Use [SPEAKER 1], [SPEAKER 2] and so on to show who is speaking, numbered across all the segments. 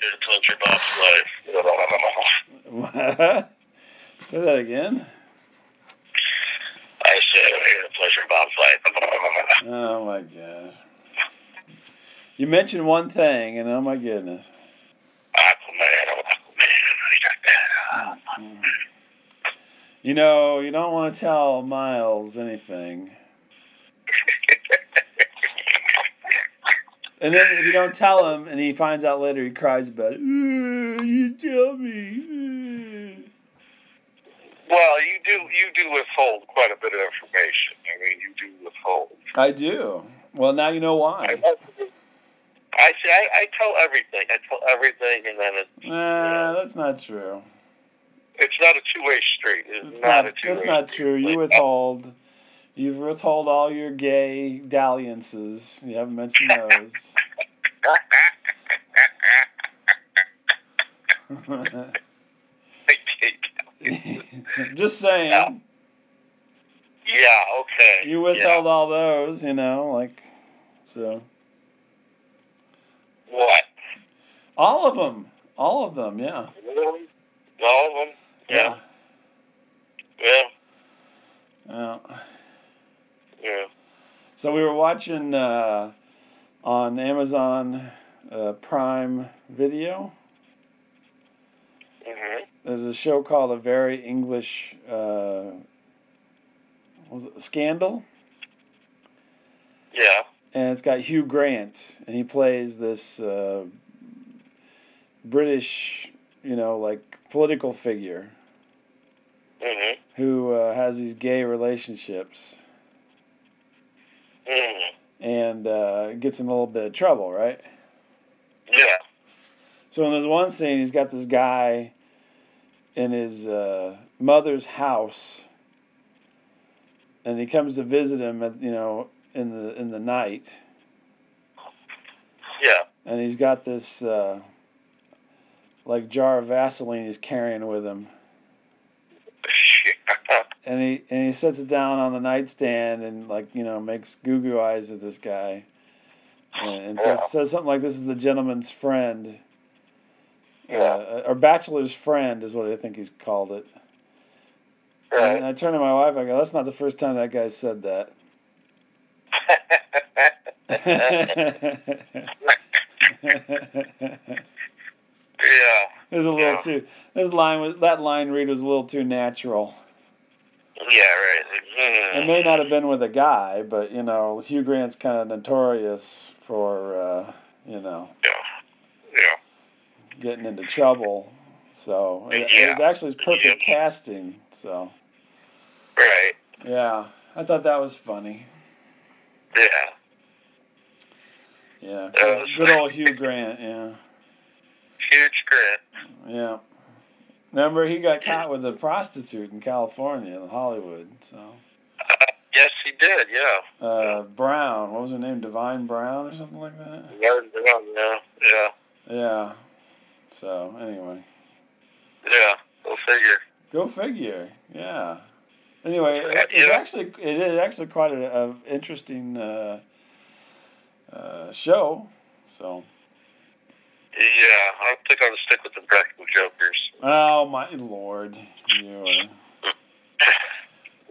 [SPEAKER 1] to
[SPEAKER 2] touch your Bob's life.
[SPEAKER 1] What? Say that again.
[SPEAKER 2] I said I'm here to pleasure Bob's life.
[SPEAKER 1] Oh my god. You mentioned one thing, and oh my goodness.
[SPEAKER 2] Aquaman, oh, Aquaman, I got that.
[SPEAKER 1] You know, you don't want to tell Miles anything. And then if you don't tell him, and he finds out later, he cries about it. "Uh, You tell me. uh."
[SPEAKER 2] Well, you do you do withhold quite a bit of information. I mean, you do withhold.
[SPEAKER 1] I do. Well, now you know why.
[SPEAKER 2] I say I, I tell everything. I tell everything, and then it's
[SPEAKER 1] Nah, that's not true.
[SPEAKER 2] It's not a two way street. It's,
[SPEAKER 1] That's
[SPEAKER 2] not,
[SPEAKER 1] not,
[SPEAKER 2] a two way.
[SPEAKER 1] that's not true. You withhold. You've withhold all your gay dalliances. You haven't mentioned those. Just saying.
[SPEAKER 2] Yeah. yeah. Okay.
[SPEAKER 1] You withheld all those, you know, like so.
[SPEAKER 2] What?
[SPEAKER 1] All of them. All of them. Yeah.
[SPEAKER 2] All of them? Yeah. Yeah.
[SPEAKER 1] Yeah.
[SPEAKER 2] Yeah.
[SPEAKER 1] So we were watching uh, on Amazon uh, Prime Video.
[SPEAKER 2] hmm
[SPEAKER 1] There's a show called A Very English uh, was it Scandal,
[SPEAKER 2] Yeah.
[SPEAKER 1] and it's got Hugh Grant, and he plays this uh, British, you know, like political figure
[SPEAKER 2] hmm
[SPEAKER 1] who uh, has these gay relationships
[SPEAKER 2] hmm
[SPEAKER 1] and uh, gets in a little bit of trouble, right?
[SPEAKER 2] Yeah.
[SPEAKER 1] So in this one scene, he's got this guy in his uh, mother's house, and he comes to visit him at you know in the in the night,
[SPEAKER 2] Yeah.
[SPEAKER 1] and he's got this uh, like jar of Vaseline he's carrying with him. And he and he sets it down on the nightstand and like you know makes goo goo eyes at this guy, and, and says,
[SPEAKER 2] Yeah.
[SPEAKER 1] says something like this is the gentleman's friend.
[SPEAKER 2] Yeah.
[SPEAKER 1] Uh, or bachelor's friend is what I think he's called it. And I turn to my wife. I go, "That's not the first time that guy said that."
[SPEAKER 2] yeah.
[SPEAKER 1] There's a little
[SPEAKER 2] Yeah.
[SPEAKER 1] too. This line was that line read was a little too natural.
[SPEAKER 2] Yeah. Right. Mhm.
[SPEAKER 1] It may not have been with a guy, but you know, Hugh Grant's kind of notorious for uh, you know
[SPEAKER 2] Yeah. Yeah.
[SPEAKER 1] getting into trouble. So it,
[SPEAKER 2] Yeah.
[SPEAKER 1] it actually is perfect
[SPEAKER 2] Yep.
[SPEAKER 1] casting. So
[SPEAKER 2] Right.
[SPEAKER 1] yeah, I thought that was funny.
[SPEAKER 2] Yeah.
[SPEAKER 1] Yeah,
[SPEAKER 2] was
[SPEAKER 1] good old Hugh Grant. Yeah.
[SPEAKER 2] Huge grit.
[SPEAKER 1] Yeah. Remember, he got caught with a prostitute in California, in Hollywood. So,
[SPEAKER 2] Yes, he did. Yeah.
[SPEAKER 1] uh, Brown, what was her name? Divine Brown or something like that.
[SPEAKER 2] Yeah. Yeah. Yeah.
[SPEAKER 1] Yeah. So anyway,
[SPEAKER 2] Yeah. Go figure.
[SPEAKER 1] go figure. Yeah. Anyway, it, it's
[SPEAKER 2] Yeah.
[SPEAKER 1] actually it is actually quite a, a interesting uh, uh, show. So,
[SPEAKER 2] Yeah. I think I'll stick with the practical jokers.
[SPEAKER 1] Oh my lord, you are.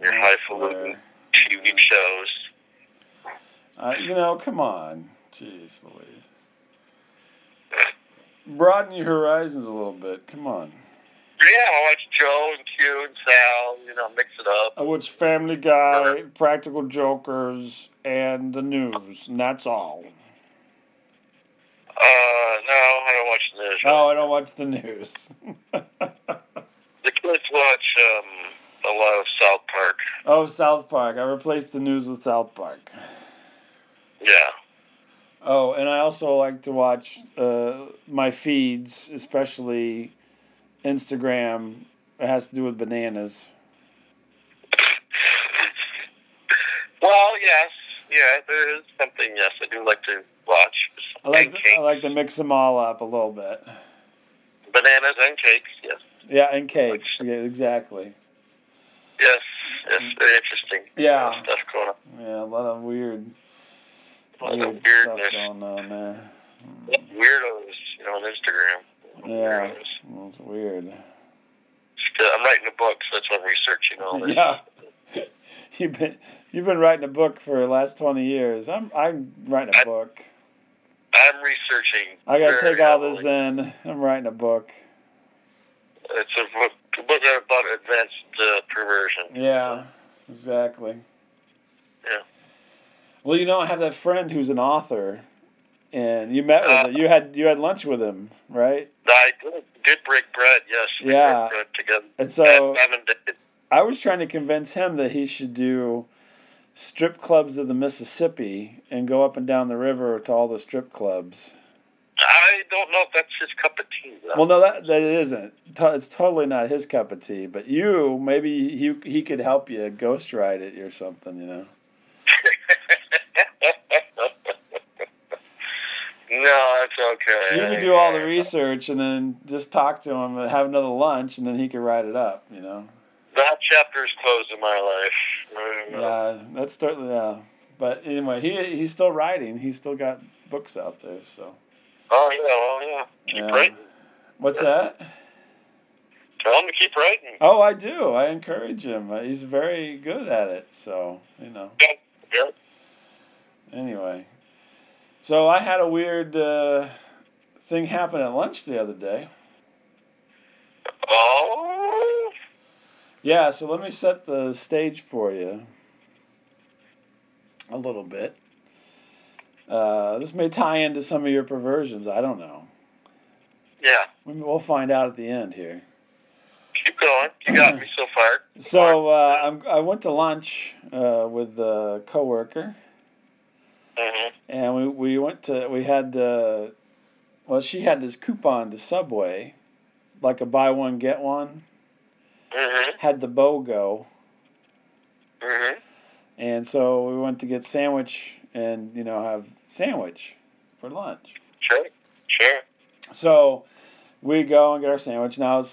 [SPEAKER 2] Your highfalutin. TV shows.
[SPEAKER 1] Uh, you know, come on. Jeez Louise. Broaden your horizons a little bit. Come on.
[SPEAKER 2] Yeah, I watch Joe and Q and Sal. You know, mix it up.
[SPEAKER 1] I watch Family Guy, Practical Jokers, and the news, and that's all.
[SPEAKER 2] Uh, no, I don't watch the news.
[SPEAKER 1] Oh, I don't watch the news.
[SPEAKER 2] The kids watch um, a lot of South Park.
[SPEAKER 1] Oh, South Park. I replaced the news with South Park.
[SPEAKER 2] Yeah.
[SPEAKER 1] Oh, and I also like to watch uh, my feeds, especially Instagram. It has to do with bananas.
[SPEAKER 2] Well, yes, yeah, there is something. Yes, I do like to watch.
[SPEAKER 1] I like
[SPEAKER 2] And
[SPEAKER 1] to,
[SPEAKER 2] cakes.
[SPEAKER 1] I like to mix them all up a little bit.
[SPEAKER 2] bananas and cakes. Yes,
[SPEAKER 1] Yeah, and cakes. Yeah, exactly.
[SPEAKER 2] yes, yes. Very interesting.
[SPEAKER 1] Yeah.
[SPEAKER 2] stuff going on.
[SPEAKER 1] Yeah, a lot of weird,
[SPEAKER 2] A lot of
[SPEAKER 1] weird stuff
[SPEAKER 2] weirdness.
[SPEAKER 1] going on there.
[SPEAKER 2] Weirdos, you know, on Instagram.
[SPEAKER 1] Yeah, well, it's weird.
[SPEAKER 2] Still, I'm writing a book, so that's why I'm researching all this.
[SPEAKER 1] Yeah. You've been you've been writing a book for the last twenty years. I'm I'm writing a
[SPEAKER 2] I-
[SPEAKER 1] book.
[SPEAKER 2] I'm researching.
[SPEAKER 1] I gotta take all this in. I'm writing a book.
[SPEAKER 2] It's a book, about advanced uh, perversion.
[SPEAKER 1] Yeah, exactly.
[SPEAKER 2] Yeah.
[SPEAKER 1] Well, you know, I have that friend who's an author, and you met with
[SPEAKER 2] Uh,
[SPEAKER 1] him. You had you had lunch with him, right?
[SPEAKER 2] I did, did break bread, yes.
[SPEAKER 1] Yeah.
[SPEAKER 2] bread together.
[SPEAKER 1] And so. I was trying to convince him that he should do strip clubs of the Mississippi and go up and down the river to all the strip clubs.
[SPEAKER 2] I don't know if that's his cup of tea, though.
[SPEAKER 1] Well, no, that that isn't. It's totally not his cup of tea. But you, maybe he he could help you ghostwrite it or something. You know.
[SPEAKER 2] no, it's okay.
[SPEAKER 1] You could do all the research and then just talk to him and have another lunch, and then he could write it up. You know.
[SPEAKER 2] That chapter is closed in my life.
[SPEAKER 1] Yeah, that's certainly yeah. But anyway, he he's still writing. He's still got books out there. So
[SPEAKER 2] Oh, yeah, well, yeah. Keep
[SPEAKER 1] Yeah.
[SPEAKER 2] writing.
[SPEAKER 1] what's that?
[SPEAKER 2] Tell him to keep writing.
[SPEAKER 1] Oh, I do. I encourage him. Uh, He's very good at it. So you know.
[SPEAKER 2] Yeah.
[SPEAKER 1] Anyway, so I had a weird uh, thing happen at lunch the other day.
[SPEAKER 2] Oh,
[SPEAKER 1] Yeah, so let me set the stage for you a little bit. Uh, this may tie into some of your perversions. I don't know.
[SPEAKER 2] yeah.
[SPEAKER 1] We- We'll find out at the end here.
[SPEAKER 2] Keep going. You got me so far.
[SPEAKER 1] So uh, I'm, I went to lunch uh, with a coworker,
[SPEAKER 2] hmm
[SPEAKER 1] and we, we went to we had uh, well she had this coupon to Subway, like a buy one get one.
[SPEAKER 2] Hmm
[SPEAKER 1] Had the BOGO,
[SPEAKER 2] hmm
[SPEAKER 1] and so we went to get sandwich and you know have sandwich for lunch.
[SPEAKER 2] Sure. Sure.
[SPEAKER 1] So we go and get our sandwich. Now,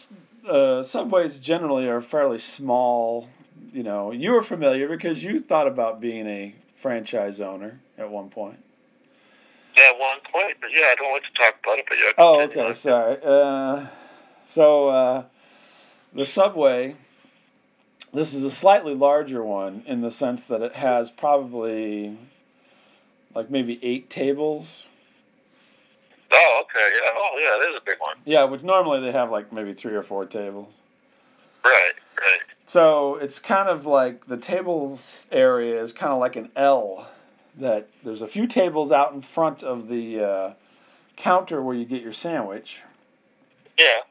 [SPEAKER 1] uh, Subways generally are fairly small. You know, you were familiar because you thought about being a franchise owner at one point.
[SPEAKER 2] At one point, but yeah, I don't like to talk about it, but yeah.
[SPEAKER 1] Oh, okay, sorry. Uh, so uh, the Subway, this is a slightly larger one in the sense that it has probably like maybe eight tables.
[SPEAKER 2] Oh, okay. Yeah. Oh, yeah. There's a big one.
[SPEAKER 1] Yeah, which normally they have like maybe three or four tables.
[SPEAKER 2] Right. Right.
[SPEAKER 1] So it's kind of like the tables area is kind of like an L. That there's a few tables out in front of the uh, counter where you get your sandwich,
[SPEAKER 2] Yeah.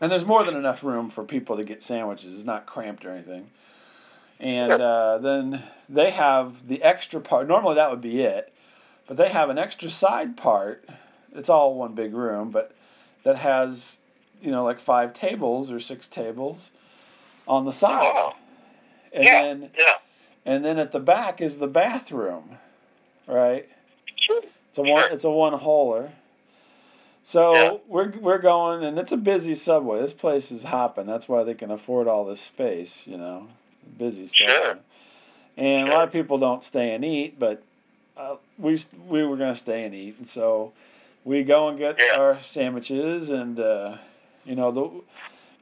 [SPEAKER 1] And there's more than enough room for people to get sandwiches. It's not cramped or anything. And uh, then they have the extra part. Normally that would be it, but they have an extra side part. It's all one big room, but that has you know like five tables or six tables on the side.
[SPEAKER 2] Oh, wow.
[SPEAKER 1] And
[SPEAKER 2] yeah.
[SPEAKER 1] then
[SPEAKER 2] yeah.
[SPEAKER 1] and then at the back is the bathroom, right?
[SPEAKER 2] Sure.
[SPEAKER 1] It's a one. It's a one holer. So
[SPEAKER 2] Yeah.
[SPEAKER 1] we're we're going, and it's a busy subway. This place is hopping. That's why they can afford all this space. You know, busy subway.
[SPEAKER 2] Sure.
[SPEAKER 1] And a lot of people don't stay and eat, but uh, we we were gonna stay and eat, and so we go and get
[SPEAKER 2] Yeah.
[SPEAKER 1] our sandwiches, and uh, you know the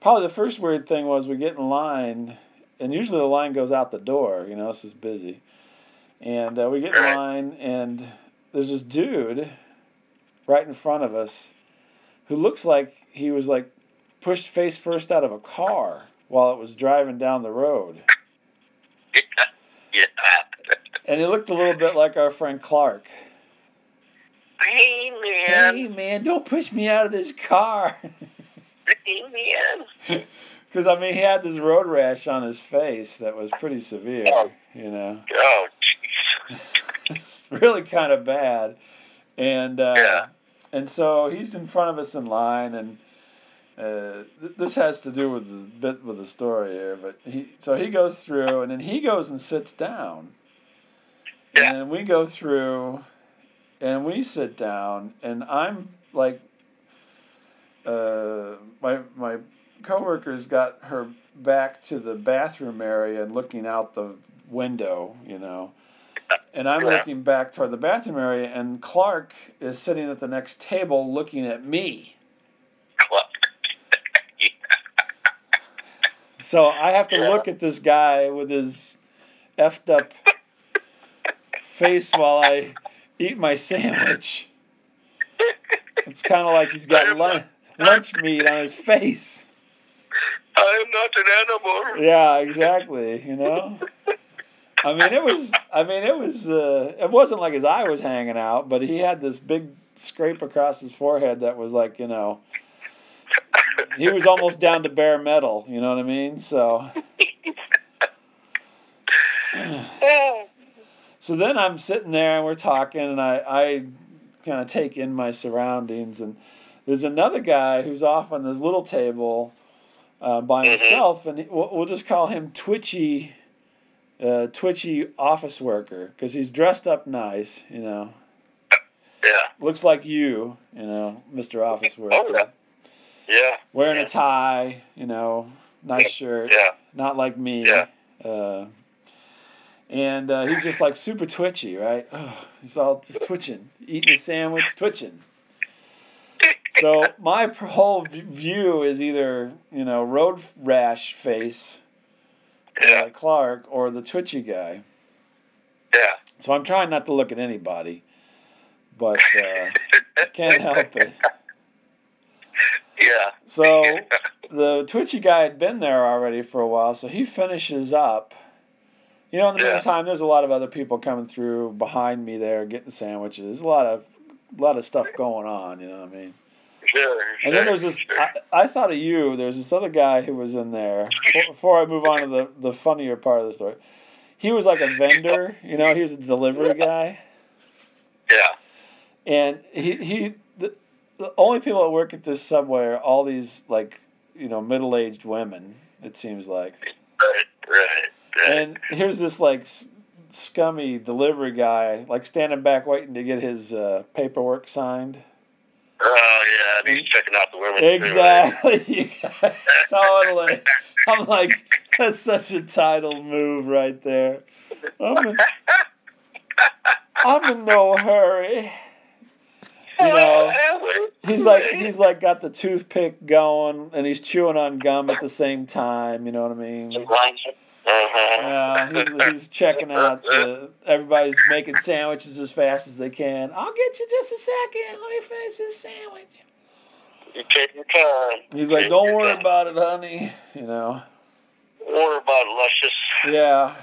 [SPEAKER 1] probably the first weird thing was we get in line, and usually the line goes out the door. You know, this is busy, and uh, we get in line, and there's this dude right in front of us who looks like he was like pushed face first out of a car while it was driving down the road.
[SPEAKER 2] yeah.
[SPEAKER 1] And he looked a little bit like our friend Clark.
[SPEAKER 2] Hey, man.
[SPEAKER 1] Hey man, don't push me out of this car.
[SPEAKER 2] Hey, man.
[SPEAKER 1] Because I mean, he had this road rash on his face that was pretty severe. You know,
[SPEAKER 2] Oh, jeez.
[SPEAKER 1] it's really kind of bad. And uh,
[SPEAKER 2] Yeah.
[SPEAKER 1] and so he's in front of us in line, and uh, th- this has to do with the bit with the story here. But he so he goes through, and then he goes and sits down,
[SPEAKER 2] Yeah.
[SPEAKER 1] and we go through, and we sit down, and I'm like, uh, my my coworker's got her back to the bathroom area and looking out the window, you know. And I'm
[SPEAKER 2] Yeah.
[SPEAKER 1] looking back toward the bathroom area, and Clark is sitting at the next table looking at me. So I have to
[SPEAKER 2] Yeah.
[SPEAKER 1] look at this guy with his effed up face while I eat my sandwich. It's kind of like he's got lun- lunch meat on his face.
[SPEAKER 2] I am not an animal.
[SPEAKER 1] Yeah, exactly. You know. I mean, it was. I mean, it was. Uh, it wasn't like his eye was hanging out, but he had this big scrape across his forehead that was like, you know, he was almost down to bare metal. You know what I mean? So. So then I'm sitting there and we're talking, and I, I kind of take in my surroundings. And there's another guy who's off on this little table uh, by
[SPEAKER 2] Mhm.
[SPEAKER 1] himself, and we'll, we'll just call him Twitchy, uh, Twitchy office worker because he's dressed up nice, you know.
[SPEAKER 2] Yeah.
[SPEAKER 1] Looks like you, you know, Mr. Office Worker.
[SPEAKER 2] Oh, yeah. Yeah.
[SPEAKER 1] Wearing
[SPEAKER 2] Yeah.
[SPEAKER 1] a tie, you know, nice shirt.
[SPEAKER 2] Yeah.
[SPEAKER 1] Not like me.
[SPEAKER 2] Yeah.
[SPEAKER 1] Uh, and uh, he's just like super twitchy, right? Oh, he's all just twitching, eating a sandwich, twitching. So my whole view is either you know road rash face,
[SPEAKER 2] Yeah.
[SPEAKER 1] uh, Clark, or the twitchy guy.
[SPEAKER 2] Yeah.
[SPEAKER 1] So I'm trying not to look at anybody, but uh, I can't help it.
[SPEAKER 2] Yeah.
[SPEAKER 1] So the twitchy guy had been there already for a while, so he finishes up. You know, in the
[SPEAKER 2] Yeah.
[SPEAKER 1] meantime, there's a lot of other people coming through behind me there getting sandwiches. A lot of, a lot of stuff going on. You know what I mean?
[SPEAKER 2] Sure.
[SPEAKER 1] And then there's this.
[SPEAKER 2] sure.
[SPEAKER 1] I, I thought of you. There's this other guy who was in there. Before- I move on to the the funnier part of the story, he was like a vendor. You know, he was a delivery guy.
[SPEAKER 2] yeah.
[SPEAKER 1] and he he the, the only people that work at this subway are all these like you know middle aged women. It seems like,
[SPEAKER 2] Right. Right. Right.
[SPEAKER 1] and here's this like scummy delivery guy like standing back waiting to get his uh, paperwork signed.
[SPEAKER 2] oh he's checking out the women.
[SPEAKER 1] Exactly, totally. I'm like that's such a title move right there. I'm in, I'm in no hurry. You know. He's like he's like got the toothpick going and he's chewing on gum at the same time. You know what I mean?
[SPEAKER 2] Uh-huh.
[SPEAKER 1] Yeah, he's, he's checking out. The, everybody's making sandwiches as fast as they can. I'll get you just a second. Let me finish this sandwich.
[SPEAKER 2] You take your time.
[SPEAKER 1] He's like,
[SPEAKER 2] Take
[SPEAKER 1] "Don't worry
[SPEAKER 2] time.
[SPEAKER 1] about it, honey." You know?
[SPEAKER 2] Don't worry about it, luscious.
[SPEAKER 1] Yeah.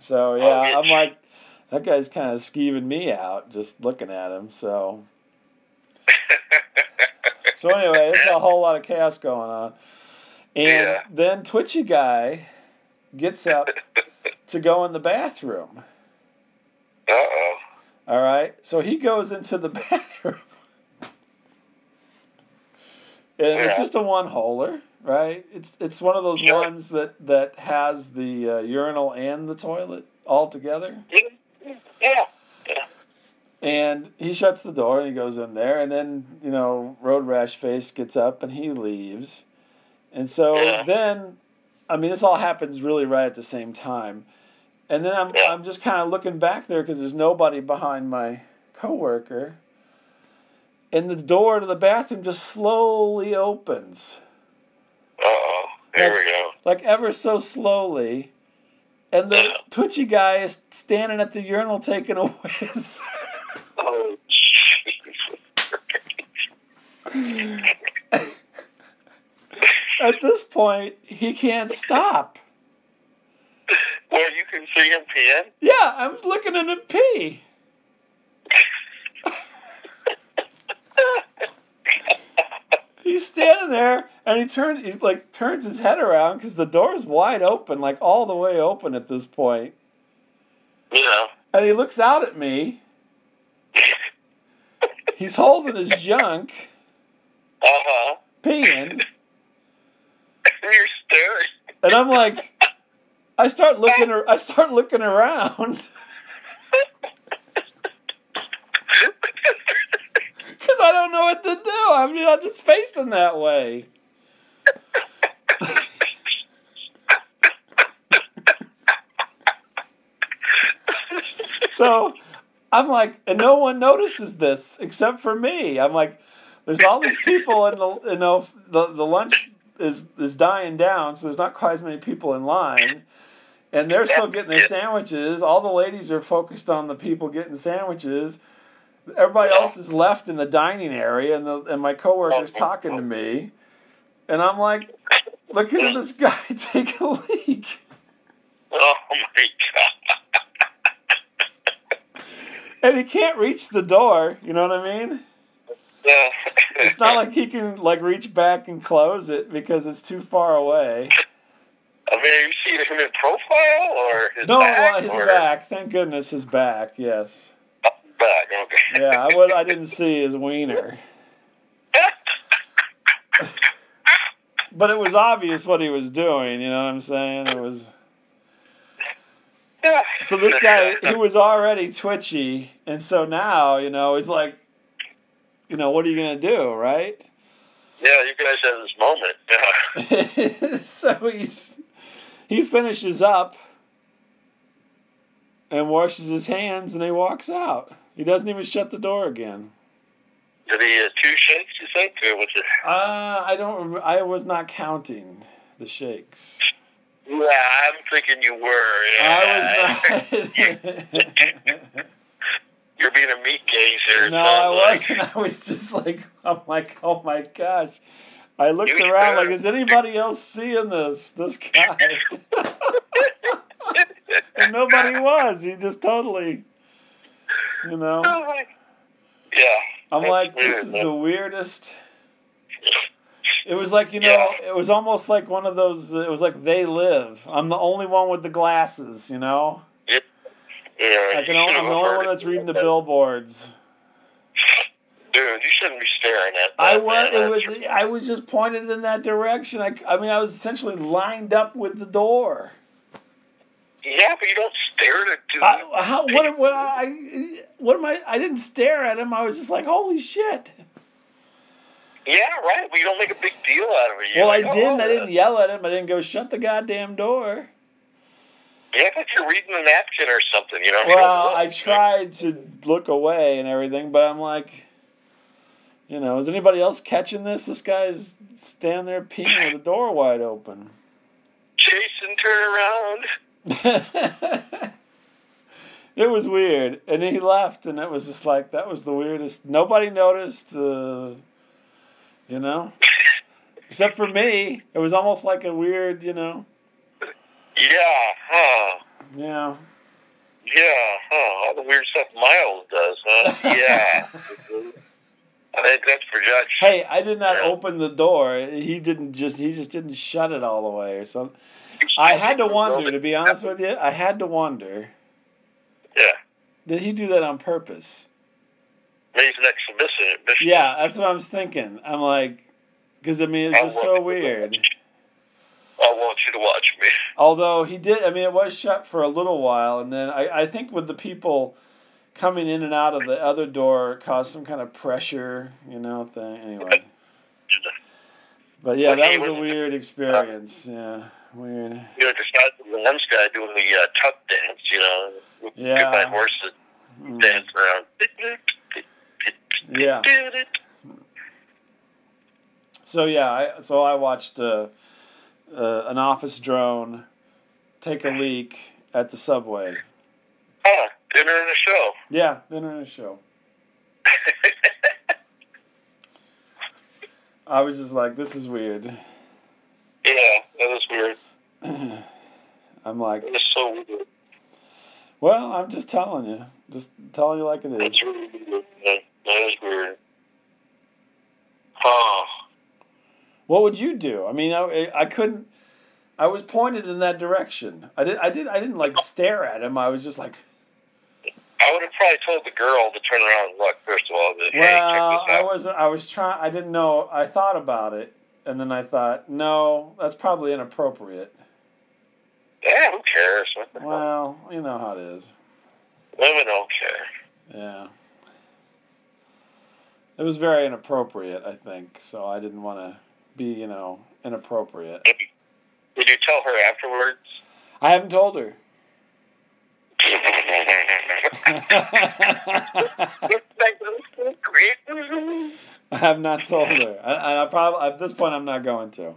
[SPEAKER 1] So yeah, I'm
[SPEAKER 2] you.
[SPEAKER 1] like, that guy's kind of skeeving me out just looking at him. So so anyway, there's a whole lot of chaos going on. And
[SPEAKER 2] Yeah.
[SPEAKER 1] then Twitchy guy gets up to go in the bathroom.
[SPEAKER 2] Uh oh.
[SPEAKER 1] All right. So he goes into the bathroom. And it's just a one holer, right? It's it's one of those
[SPEAKER 2] Sure.
[SPEAKER 1] ones that that has the uh, urinal and the toilet all together.
[SPEAKER 2] Yeah.
[SPEAKER 1] And he shuts the door and he goes in there, and then you know Road Rash Face gets up and he leaves, and so
[SPEAKER 2] Yeah.
[SPEAKER 1] then, I mean, this all happens really right at the same time, and then I'm
[SPEAKER 2] Yeah.
[SPEAKER 1] I'm just kind of looking back there because there's nobody behind my coworker, and the door to the bathroom just slowly opens,
[SPEAKER 2] Uh oh. Here we go.
[SPEAKER 1] like ever so slowly, and the
[SPEAKER 2] Yeah.
[SPEAKER 1] twitchy guy is standing at the urinal taking a whiz.
[SPEAKER 2] Oh.
[SPEAKER 1] At this point, he can't stop.
[SPEAKER 2] Well, you can see him peeing.
[SPEAKER 1] Yeah, I'm looking at him pee. He's standing there, and he turns, he like turns his head around because the door's wide open, like all the way open at this point,
[SPEAKER 2] Yeah.
[SPEAKER 1] and he looks out at me. He's holding his junk,
[SPEAKER 2] Uh huh.
[SPEAKER 1] peeing,
[SPEAKER 2] You're staring.
[SPEAKER 1] and I'm like, I start looking, I start looking around. Because I don't know I mean, I just faced facing that way. so I'm like, and no one notices this except for me. I'm like, there's all these people in the, you know, the, the lunch is, is dying down, so there's not quite as many people in line. And they're still getting their sandwiches. All the ladies are focused on the people getting sandwiches everybody else is left in the dining area and the and my coworker's talking to me and I'm like looking at this guy take a leak
[SPEAKER 2] Oh my god.
[SPEAKER 1] and he can't reach the door you know what I mean
[SPEAKER 2] Yeah.
[SPEAKER 1] it's not like he can like reach back and close it because it's too far away
[SPEAKER 2] I mean, you him in profile or his
[SPEAKER 1] no
[SPEAKER 2] back?
[SPEAKER 1] uh, his
[SPEAKER 2] or
[SPEAKER 1] back thank goodness his back yes
[SPEAKER 2] Back. Okay.
[SPEAKER 1] yeah I would I didn't see his wiener but it was obvious what he was doing you know what I'm saying it was. So this guy, he was already twitchy, and so now, you know, he's like, you know, what are you gonna do, right?
[SPEAKER 2] Yeah, you guys have this moment. Yeah.
[SPEAKER 1] so he's he finishes up and washes his hands, and he walks out. He doesn't even shut the door again.
[SPEAKER 2] Did he uh, two shakes? You think, or was it?
[SPEAKER 1] Uh, I don't. I was not counting the shakes.
[SPEAKER 2] Yeah, I'm thinking you were. Yeah.
[SPEAKER 1] I was not.
[SPEAKER 2] You're being a meat gazer.
[SPEAKER 1] No, I wasn't. I was just like, I'm like, oh my gosh. I looked
[SPEAKER 2] You
[SPEAKER 1] around
[SPEAKER 2] sure?
[SPEAKER 1] like, is anybody else seeing this? This guy. and nobody was. He just totally, you know.
[SPEAKER 2] Yeah.
[SPEAKER 1] I'm like, this is
[SPEAKER 2] man.
[SPEAKER 1] the weirdest. It was like, you know, it was almost like one of those, it was like they live. I'm the only one with the glasses, you know?
[SPEAKER 2] Yeah.
[SPEAKER 1] I can only, I'm the only one that's reading the billboards.
[SPEAKER 2] Dude, you shouldn't be staring at that.
[SPEAKER 1] I was.
[SPEAKER 2] man.
[SPEAKER 1] It was. I was just pointed in that direction. I. I mean, I was essentially lined up with the door.
[SPEAKER 2] Yeah, but you don't stare at a dude.
[SPEAKER 1] I, how? What? What? I. What am I? I didn't stare at him. I was just like, holy shit.
[SPEAKER 2] yeah, right. But you don't make a big deal out of it. You're
[SPEAKER 1] Well, I didn't.
[SPEAKER 2] oh,
[SPEAKER 1] I didn't yell at him. I didn't go shut the goddamn door.
[SPEAKER 2] Yeah, but you're reading a napkin or something. You know.
[SPEAKER 1] Well,
[SPEAKER 2] don't
[SPEAKER 1] I tried to look away and everything, but I'm like, you know, is anybody else catching this? This guy's standing there peeing with the door wide open.
[SPEAKER 2] Jason, turn around.
[SPEAKER 1] It was weird, and he left, and it was just like that was the weirdest. Nobody noticed, uh, you know, except for me. It was almost like a weird, you know,
[SPEAKER 2] Yeah, huh?
[SPEAKER 1] yeah.
[SPEAKER 2] Yeah, huh? All the weird stuff Miles does, huh? Yeah. I think that's for Judge.
[SPEAKER 1] Hey, I did not
[SPEAKER 2] Yeah.
[SPEAKER 1] open the door. He didn't just. He just didn't shut it all the way or something. I had to wonder, to be honest with you. I had to wonder.
[SPEAKER 2] Yeah.
[SPEAKER 1] Did he do that on purpose?
[SPEAKER 2] Maybe it's an exhibition.
[SPEAKER 1] Yeah, that's what I was thinking. I'm like, because I mean, it's just so weird.
[SPEAKER 2] I want you to watch me.
[SPEAKER 1] Although he did, I mean, it was shut for a little while, and then I, I think with the people coming in and out of the other door, caused some kind of pressure, you know, thing. Anyway, but yeah, that was a weird experience. Yeah, weird.
[SPEAKER 2] You know, besides the one guy doing the uh, tuck dance, you know,
[SPEAKER 1] Yeah.
[SPEAKER 2] goodbye horses
[SPEAKER 1] Mm.
[SPEAKER 2] dance around.
[SPEAKER 1] Yeah. So yeah, I, so I watched uh, uh, an office drone take a leak at the subway.
[SPEAKER 2] Huh, dinner and a show.
[SPEAKER 1] Yeah, dinner and a show. I was just like, this is weird.
[SPEAKER 2] Yeah, that was weird.
[SPEAKER 1] I'm like,
[SPEAKER 2] It was so weird.
[SPEAKER 1] well, I'm just telling you, just telling you like it is.
[SPEAKER 2] That's really weird. man. That is weird. Oh.
[SPEAKER 1] What would you do? I mean, I, I couldn't. I was pointed in that direction. I did. I did. I didn't like stare at him. I was just like,
[SPEAKER 2] I would have probably told the girl to turn around and look first of all. That, hey,
[SPEAKER 1] well,
[SPEAKER 2] this
[SPEAKER 1] I wasn't. I was trying. I didn't know. I thought about it, and then I thought, no, that's probably inappropriate.
[SPEAKER 2] Yeah, who cares? What the hell?
[SPEAKER 1] Well, you know how it is.
[SPEAKER 2] Women don't care.
[SPEAKER 1] Yeah. It was very inappropriate, I think. So I didn't want to be, you know, inappropriate.
[SPEAKER 2] Did you, did you tell her afterwards?
[SPEAKER 1] I haven't told her. I have not told her. I, I probably at this point I'm not going to.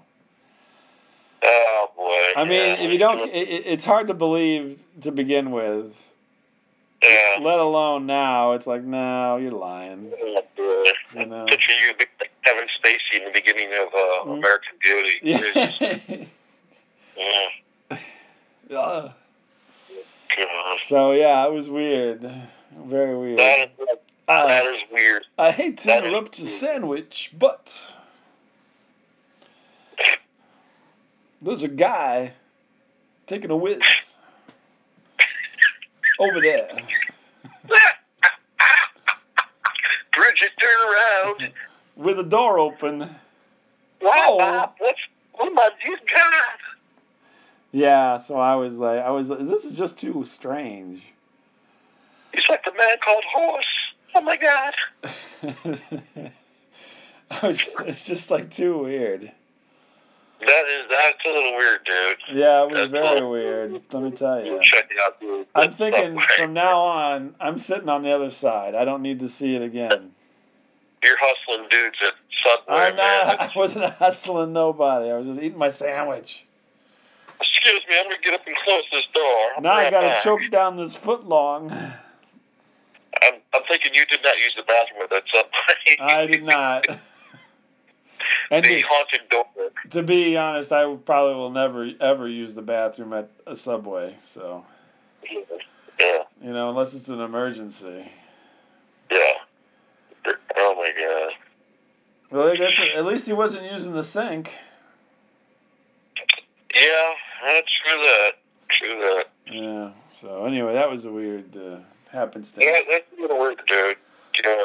[SPEAKER 2] Boy.
[SPEAKER 1] I mean,
[SPEAKER 2] yeah.
[SPEAKER 1] if you don't, it, it- it's hard to believe to begin with.
[SPEAKER 2] Yeah.
[SPEAKER 1] Let alone now, it's like, no, you're lying.
[SPEAKER 2] Boy.
[SPEAKER 1] You know.
[SPEAKER 2] You Kevin Spacey in the beginning of uh,
[SPEAKER 1] Mm.
[SPEAKER 2] American Beauty.
[SPEAKER 1] Yeah.
[SPEAKER 2] Yeah.
[SPEAKER 1] Uh, so yeah, it was weird. Very weird.
[SPEAKER 2] That is,
[SPEAKER 1] Uh,
[SPEAKER 2] that is weird.
[SPEAKER 1] I hate to
[SPEAKER 2] That
[SPEAKER 1] interrupt your sandwich, but there's a guy taking a whiz over there.
[SPEAKER 2] Bridget, turn around.
[SPEAKER 1] with the door open.
[SPEAKER 2] Wow,
[SPEAKER 1] Oh.
[SPEAKER 2] Bob, what's what my dear God?
[SPEAKER 1] Yeah, so I was like, I was, like, this is just too strange.
[SPEAKER 2] He's like the man called Horse. Oh my God.
[SPEAKER 1] I was, it's just like too weird.
[SPEAKER 2] That is that's a little weird, dude.
[SPEAKER 1] Yeah, it was
[SPEAKER 2] That's
[SPEAKER 1] very
[SPEAKER 2] awesome.
[SPEAKER 1] weird. Let me tell you.
[SPEAKER 2] Check it out, dude.
[SPEAKER 1] I'm
[SPEAKER 2] That's
[SPEAKER 1] thinking from now on, I'm sitting on the other side. I don't need to see it again.
[SPEAKER 2] You're hustling dudes at Subway,
[SPEAKER 1] I'm not.
[SPEAKER 2] man.
[SPEAKER 1] I wasn't hustling nobody. I was just eating my sandwich.
[SPEAKER 2] Excuse me, I'm gonna get up and close this door. Be
[SPEAKER 1] Now I
[SPEAKER 2] right
[SPEAKER 1] gotta
[SPEAKER 2] back.
[SPEAKER 1] choke down this foot long.
[SPEAKER 2] I'm, I'm thinking you did not use the bathroom at that Subway.
[SPEAKER 1] I did not. And
[SPEAKER 2] the
[SPEAKER 1] to,
[SPEAKER 2] haunted
[SPEAKER 1] to be honest, I probably will never ever use the bathroom at a subway. So
[SPEAKER 2] Yeah,
[SPEAKER 1] you know, unless it's an emergency.
[SPEAKER 2] yeah. Oh my God.
[SPEAKER 1] Well, I guess at least he wasn't using the sink.
[SPEAKER 2] Yeah, that's true that. True that.
[SPEAKER 1] Yeah. So anyway, that was a weird uh, happenstance.
[SPEAKER 2] Yeah, that's a little weird, dude. Yeah.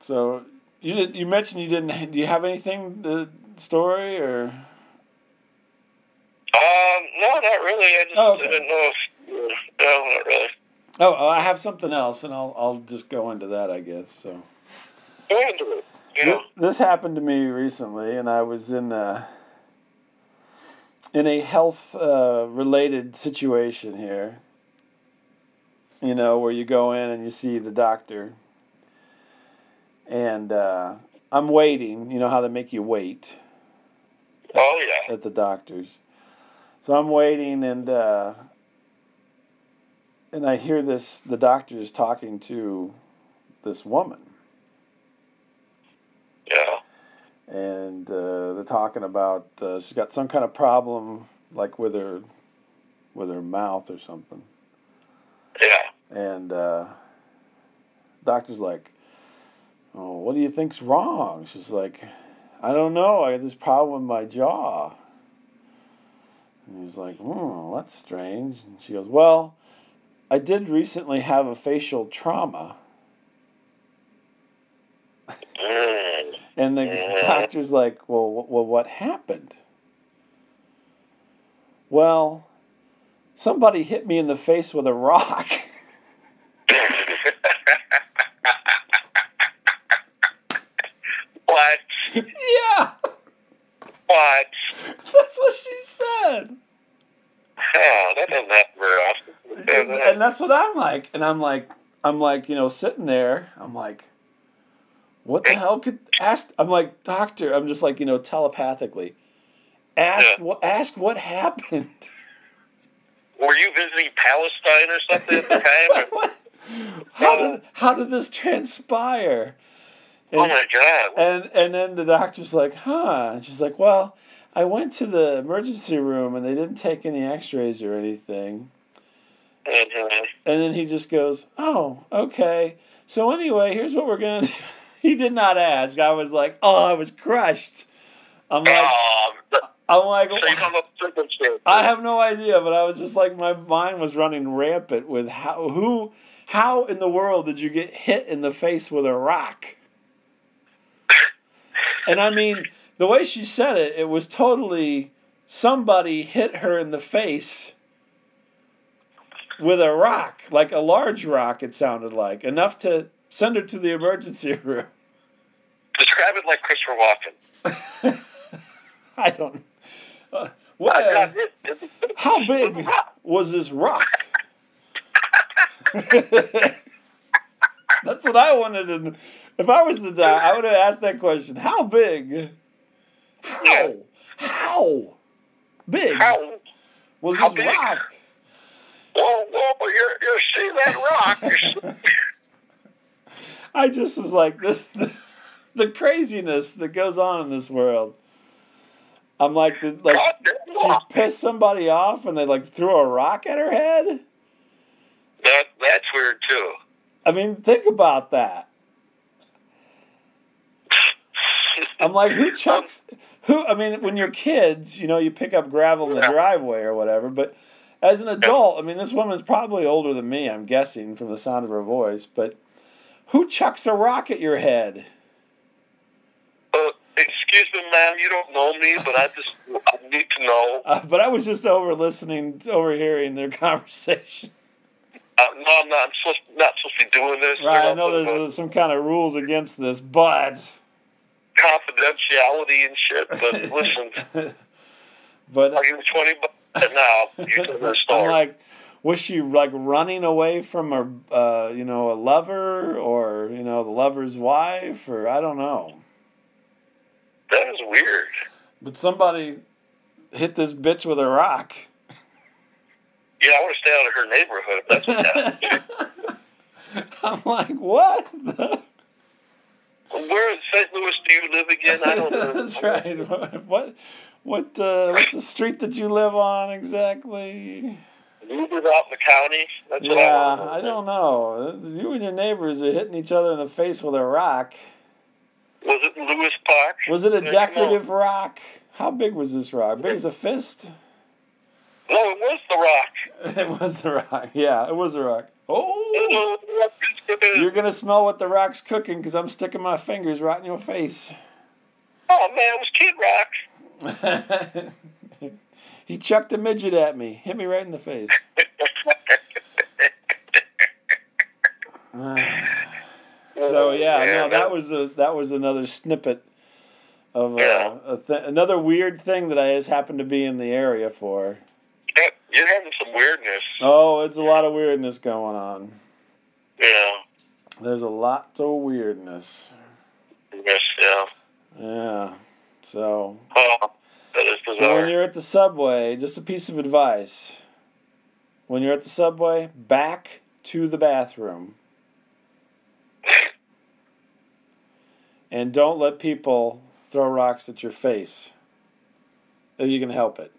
[SPEAKER 1] So you did. You mentioned you didn't. Do you have anything the story or?
[SPEAKER 2] Um, no, not really. I just
[SPEAKER 1] Oh, okay.
[SPEAKER 2] Didn't know if. No, not really.
[SPEAKER 1] Oh, I have something else, and I'll I'll just go into that, I guess. So
[SPEAKER 2] Go into it. You know.
[SPEAKER 1] This happened to me recently, and I was in a in a health uh, related situation here. You know, where you go in and you see the doctor, and uh, I'm waiting. You know how they make you wait.
[SPEAKER 2] Oh yeah.
[SPEAKER 1] at the doctor's. So I'm waiting and uh, and I hear this the doctor is talking to this woman
[SPEAKER 2] Yeah.
[SPEAKER 1] and uh, they're talking about uh, she's got some kind of problem like with her with her mouth or something
[SPEAKER 2] Yeah.
[SPEAKER 1] and uh, doctor's like oh what do you think's wrong? She's like i don't know. I got this problem with my jaw. And he's like hmm that's strange. And she goes well i did recently have a facial trauma. And the doctor's like well, well what happened? Well somebody hit me in the face with a rock yeah
[SPEAKER 2] What?
[SPEAKER 1] that's what she said
[SPEAKER 2] Oh, that doesn't happen very often.
[SPEAKER 1] and, that's what I'm like. And I'm like, I'm like, you know, sitting there. I'm like, what the hell could ask? I'm like, doctor. I'm just like, you know, telepathically, ask
[SPEAKER 2] Yeah.
[SPEAKER 1] what, ask what happened.
[SPEAKER 2] Were you visiting Palestine or something at the time?
[SPEAKER 1] How did how did this transpire?
[SPEAKER 2] Oh
[SPEAKER 1] And,
[SPEAKER 2] my God.
[SPEAKER 1] and and then the doctor's like, huh? And she's like, well, I went to the emergency room and they didn't take any X-rays or anything.
[SPEAKER 2] Mhm.
[SPEAKER 1] And then he just goes, "Oh, okay. So anyway, here's what we're gonna do." he did not ask. I was like, "Oh, I was crushed. I'm like,
[SPEAKER 2] Um,
[SPEAKER 1] I'm like,
[SPEAKER 2] so you come up with circumstances.
[SPEAKER 1] I have no idea, but I was just like, my mind was running rampant with how, who, how in the world did you get hit in the face with a rock? And I mean, the way she said it, it was totally somebody hit her in the face with a rock, like a large rock, it sounded like, enough to send her to the emergency room.
[SPEAKER 2] Describe it like Christopher Walken.
[SPEAKER 1] I don't. Uh, what, uh, how big
[SPEAKER 2] was
[SPEAKER 1] was this rock? That's what I wanted to. If I was the guy, I would have asked that question. How big? How? How big
[SPEAKER 2] How?
[SPEAKER 1] was
[SPEAKER 2] how
[SPEAKER 1] this
[SPEAKER 2] big?
[SPEAKER 1] rock?
[SPEAKER 2] Whoa, whoa! You you see that rock?
[SPEAKER 1] I just was like this. The, craziness that goes on in this world. I'm like, the, like she pissed somebody off and they like threw a rock at her head.
[SPEAKER 2] That that's weird too.
[SPEAKER 1] I mean, think about that. I'm like, who chucks? Who? I mean, when you're kids, you know, you pick up gravel in the driveway or whatever. But as an adult, I mean, this woman's probably older than me. I'm guessing from the sound of her voice. But who chucks a rock at your head?
[SPEAKER 2] Uh, excuse me, ma'am. You don't know me, but I just I need to know.
[SPEAKER 1] Uh, but I was just over listening, overhearing their conversation.
[SPEAKER 2] Uh, no, I'm not. I'm supposed, not supposed to be doing this.
[SPEAKER 1] Right? I know there's uh, some kind of rules against this, but
[SPEAKER 2] confidentiality and shit. But listen,
[SPEAKER 1] but
[SPEAKER 2] I'll give you twenty bucks now. You tell the
[SPEAKER 1] I'm
[SPEAKER 2] story.
[SPEAKER 1] like, was she like running away from her, uh, you know, a lover or you know the lover's wife or I don't know.
[SPEAKER 2] that is weird.
[SPEAKER 1] But somebody hit this bitch with a rock.
[SPEAKER 2] Yeah, I want to stay out of her neighborhood. If that's what happened.
[SPEAKER 1] I'm like, what? the-
[SPEAKER 2] Where in St. Louis do you live again? I don't know.
[SPEAKER 1] That's right. What, what, uh, what's the street that you live on exactly?
[SPEAKER 2] You live out in the county. That's what I
[SPEAKER 1] Yeah,
[SPEAKER 2] know.
[SPEAKER 1] I don't know. You and your neighbors are hitting each other in the face with a rock.
[SPEAKER 2] Was it Lewis Park?
[SPEAKER 1] Was it a
[SPEAKER 2] Yeah, come on.
[SPEAKER 1] decorative rock? How big was this rock? Big as a fist?
[SPEAKER 2] No, it was the Rock.
[SPEAKER 1] It was the rock. Yeah, it was the rock. Oh! You're gonna smell what the rock's cooking because I'm sticking my fingers right in your face.
[SPEAKER 2] oh man, it was Kid Rock.
[SPEAKER 1] he chucked a midget at me, hit me right in the face. so yeah, no, that was a that was another snippet of uh, a th- another weird thing that I just happened to be in the area for.
[SPEAKER 2] You're having some weirdness.
[SPEAKER 1] Oh, it's a lot of weirdness going on.
[SPEAKER 2] Yeah.
[SPEAKER 1] There's a lot of weirdness.
[SPEAKER 2] Yes. Yeah.
[SPEAKER 1] Yeah. So,
[SPEAKER 2] Oh, that is
[SPEAKER 1] so when you're at the subway, just a piece of advice. When you're at the subway, back to the bathroom. And don't let people throw rocks at your face if you can help it.